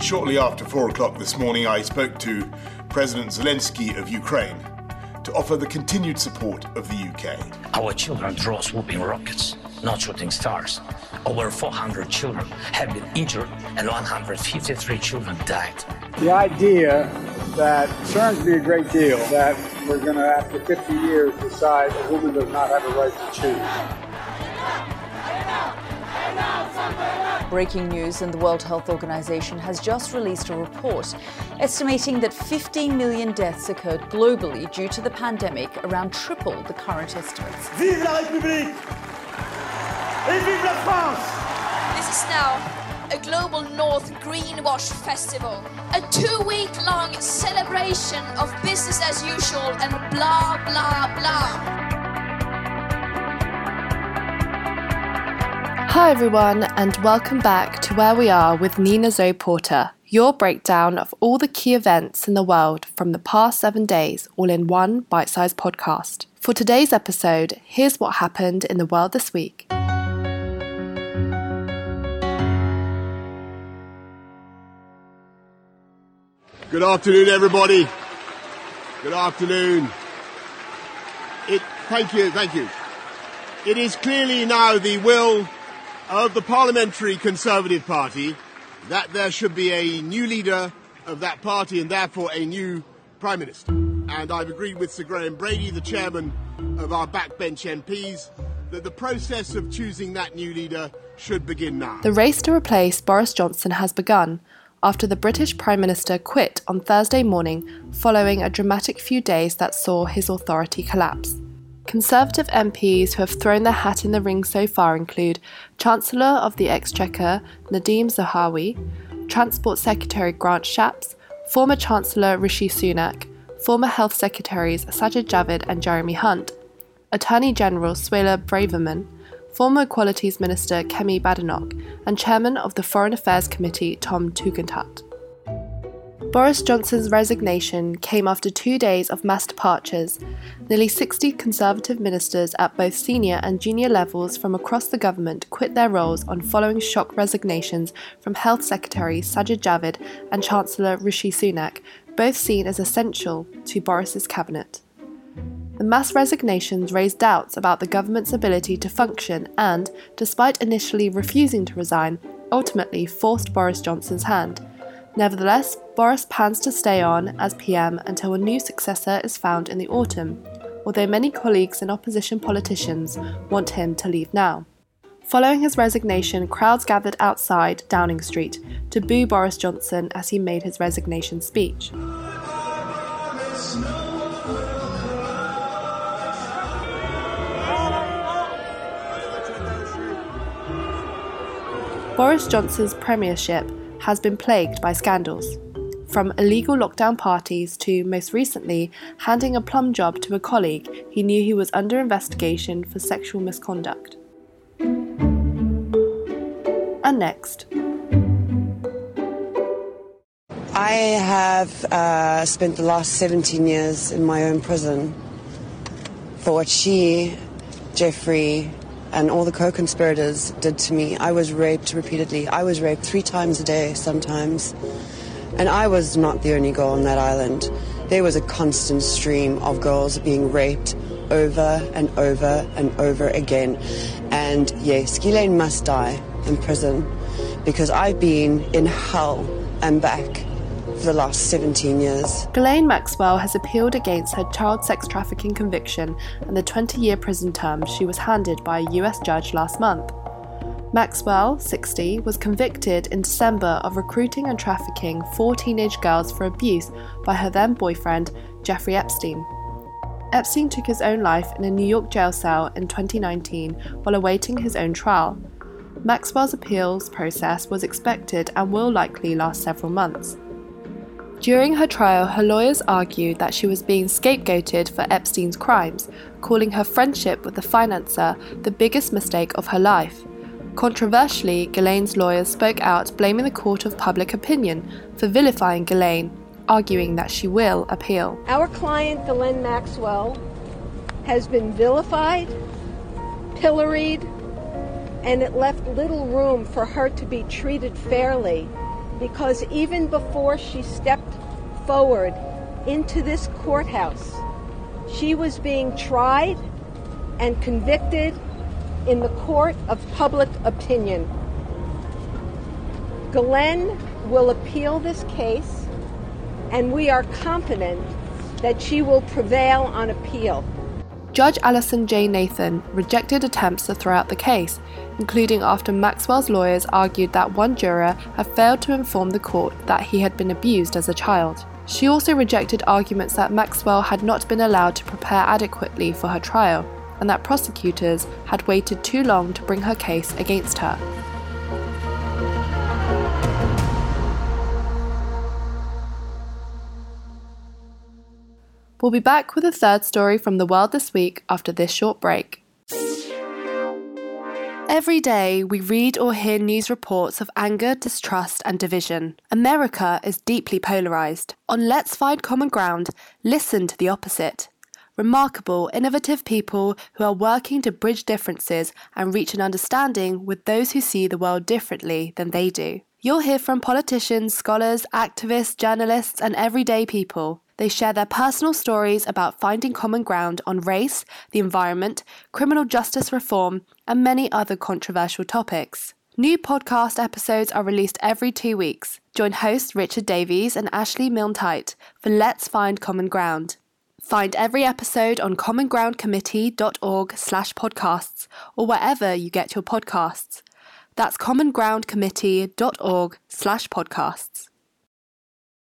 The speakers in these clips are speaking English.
Shortly after four o'clock this morning, I spoke to President Zelensky of Ukraine to offer the continued support of the UK. Our children draw swooping rockets, not shooting stars. Over 400 children have been injured and 153 children died. The idea that concerns me a great deal that we're going to, after 50 years, decide a woman does not have a right to choose. Breaking news and the World Health Organization has just released a report estimating that 15 million deaths occurred globally due to the pandemic, around triple the current estimates. Vive la République! Et vive la France! This is now a Global North Greenwash Festival, a two week long celebration of business as usual and blah, blah, blah. Hi, everyone, and welcome back to Where We Are with Nina Zoe Porter, your breakdown of all the key events in the world from the past seven days, all in one bite sized podcast. For today's episode, here's what happened in the world this week. Good afternoon, everybody. Good afternoon. It, thank you, thank you. It is clearly now the will of the Parliamentary Conservative Party that there should be a new leader of that party and therefore a new Prime Minister. And I've agreed with Sir Graham Brady, the chairman of our backbench MPs, that the process of choosing that new leader should begin now. The race to replace Boris Johnson has begun after the British Prime Minister quit on Thursday morning following a dramatic few days that saw his authority collapse. Conservative MPs who have thrown their hat in the ring so far include Chancellor of the Exchequer Nadhim Zahawi, Transport Secretary Grant Shapps, former Chancellor Rishi Sunak, former Health Secretaries Sajid Javid and Jeremy Hunt, Attorney General Suella Braverman, former Equalities Minister Kemi Badenoch, and Chairman of the Foreign Affairs Committee Tom Tugendhat. Boris Johnson's resignation came after two days of mass departures. Nearly 60 Conservative ministers at both senior and junior levels from across the government quit their roles on following shock resignations from Health Secretary Sajid Javid and Chancellor Rishi Sunak, both seen as essential to Boris's cabinet. The mass resignations raised doubts about the government's ability to function and, despite initially refusing to resign, ultimately forced Boris Johnson's hand. Nevertheless, Boris plans to stay on as PM until a new successor is found in the autumn, although many colleagues and opposition politicians want him to leave now. Following his resignation, crowds gathered outside Downing Street to boo Boris Johnson as he made his resignation speech. Boris Johnson's premiership has been plagued by scandals. From illegal lockdown parties to, most recently, handing a plum job to a colleague he knew he was under investigation for sexual misconduct. And next. I have uh, spent the last 17 years in my own prison for what she, Jeffrey, and all the co conspirators did to me. I was raped repeatedly. I was raped three times a day sometimes. And I was not the only girl on that island. There was a constant stream of girls being raped over and over and over again. And yes, Ghislaine must die in prison because I've been in hell and back for the last 17 years. Ghislaine Maxwell has appealed against her child sex trafficking conviction and the 20 year prison term she was handed by a US judge last month. Maxwell, 60, was convicted in December of recruiting and trafficking four teenage girls for abuse by her then boyfriend, Jeffrey Epstein. Epstein took his own life in a New York jail cell in 2019 while awaiting his own trial. Maxwell's appeals process was expected and will likely last several months. During her trial, her lawyers argued that she was being scapegoated for Epstein's crimes, calling her friendship with the financer the biggest mistake of her life. Controversially, Ghislaine's lawyers spoke out, blaming the court of public opinion for vilifying Ghislaine, arguing that she will appeal. Our client, Ghislaine Maxwell, has been vilified, pilloried, and it left little room for her to be treated fairly because even before she stepped forward into this courthouse, she was being tried and convicted in the court of public opinion. Ghislaine will appeal this case, and we are confident that she will prevail on appeal. Judge Alison J. Nathan rejected attempts to throw out the case, including after Maxwell's lawyers argued that one juror had failed to inform the court that he had been abused as a child. She also rejected arguments that Maxwell had not been allowed to prepare adequately for her trial, and that prosecutors had waited too long to bring her case against her. We'll be back with a third story from the world this week after this short break. Every day, we read or hear news reports of anger, distrust, and division. America is deeply polarized. On Let's Find Common Ground, listen to the opposite. Remarkable, innovative people who are working to bridge differences and reach an understanding with those who see the world differently than they do. You'll hear from politicians, scholars, activists, journalists, and everyday people. They share their personal stories about finding common ground on race, the environment, criminal justice reform, and many other controversial topics. New podcast episodes are released every two weeks. Join hosts Richard Davies and Ashley Milne for Let's Find Common Ground. Find every episode on commongroundcommittee.org slash podcasts or wherever you get your podcasts. That's commongroundcommittee.org slash podcasts.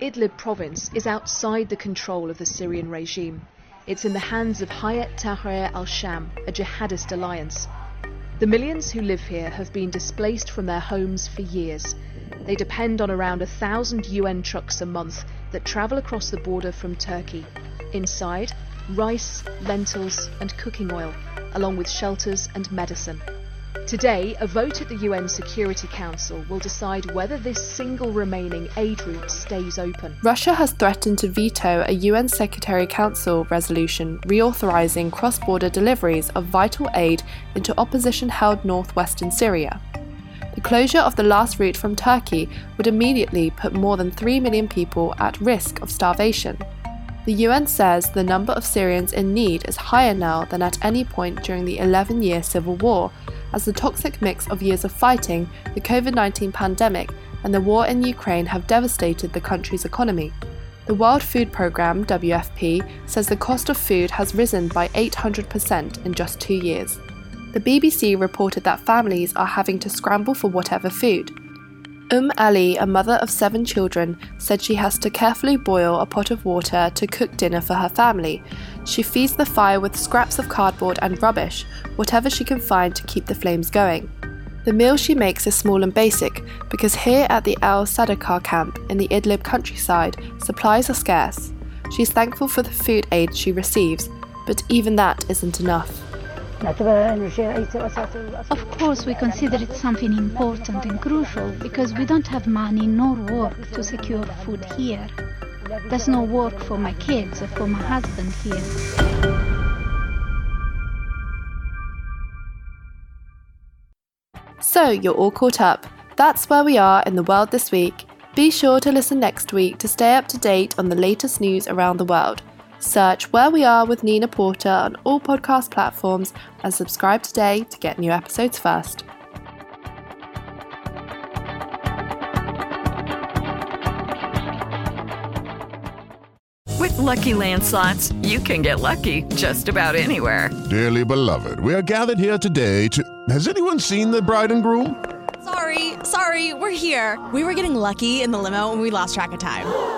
Idlib province is outside the control of the Syrian regime. It's in the hands of Hayat Tahrir al-Sham, a jihadist alliance. The millions who live here have been displaced from their homes for years. They depend on around a thousand UN trucks a month that travel across the border from Turkey. Inside, rice, lentils, and cooking oil, along with shelters and medicine. Today, a vote at the UN Security Council will decide whether this single remaining aid route stays open. Russia has threatened to veto a UN Secretary Council resolution reauthorizing cross border deliveries of vital aid into opposition held northwestern Syria. The closure of the last route from Turkey would immediately put more than 3 million people at risk of starvation. The UN says the number of Syrians in need is higher now than at any point during the 11 year civil war, as the toxic mix of years of fighting, the COVID 19 pandemic, and the war in Ukraine have devastated the country's economy. The World Food Programme, WFP, says the cost of food has risen by 800% in just two years. The BBC reported that families are having to scramble for whatever food. Um Ali, a mother of seven children, said she has to carefully boil a pot of water to cook dinner for her family. She feeds the fire with scraps of cardboard and rubbish, whatever she can find to keep the flames going. The meal she makes is small and basic because here at the Al Sadaqah camp in the Idlib countryside, supplies are scarce. She's thankful for the food aid she receives, but even that isn't enough. Of course, we consider it something important and crucial because we don't have money nor work to secure food here. There's no work for my kids or for my husband here. So, you're all caught up. That's where we are in the world this week. Be sure to listen next week to stay up to date on the latest news around the world. Search Where We Are with Nina Porter on all podcast platforms and subscribe today to get new episodes first. With Lucky Land slots, you can get lucky just about anywhere. Dearly beloved, we are gathered here today to. Has anyone seen the bride and groom? Sorry, sorry, we're here. We were getting lucky in the limo and we lost track of time.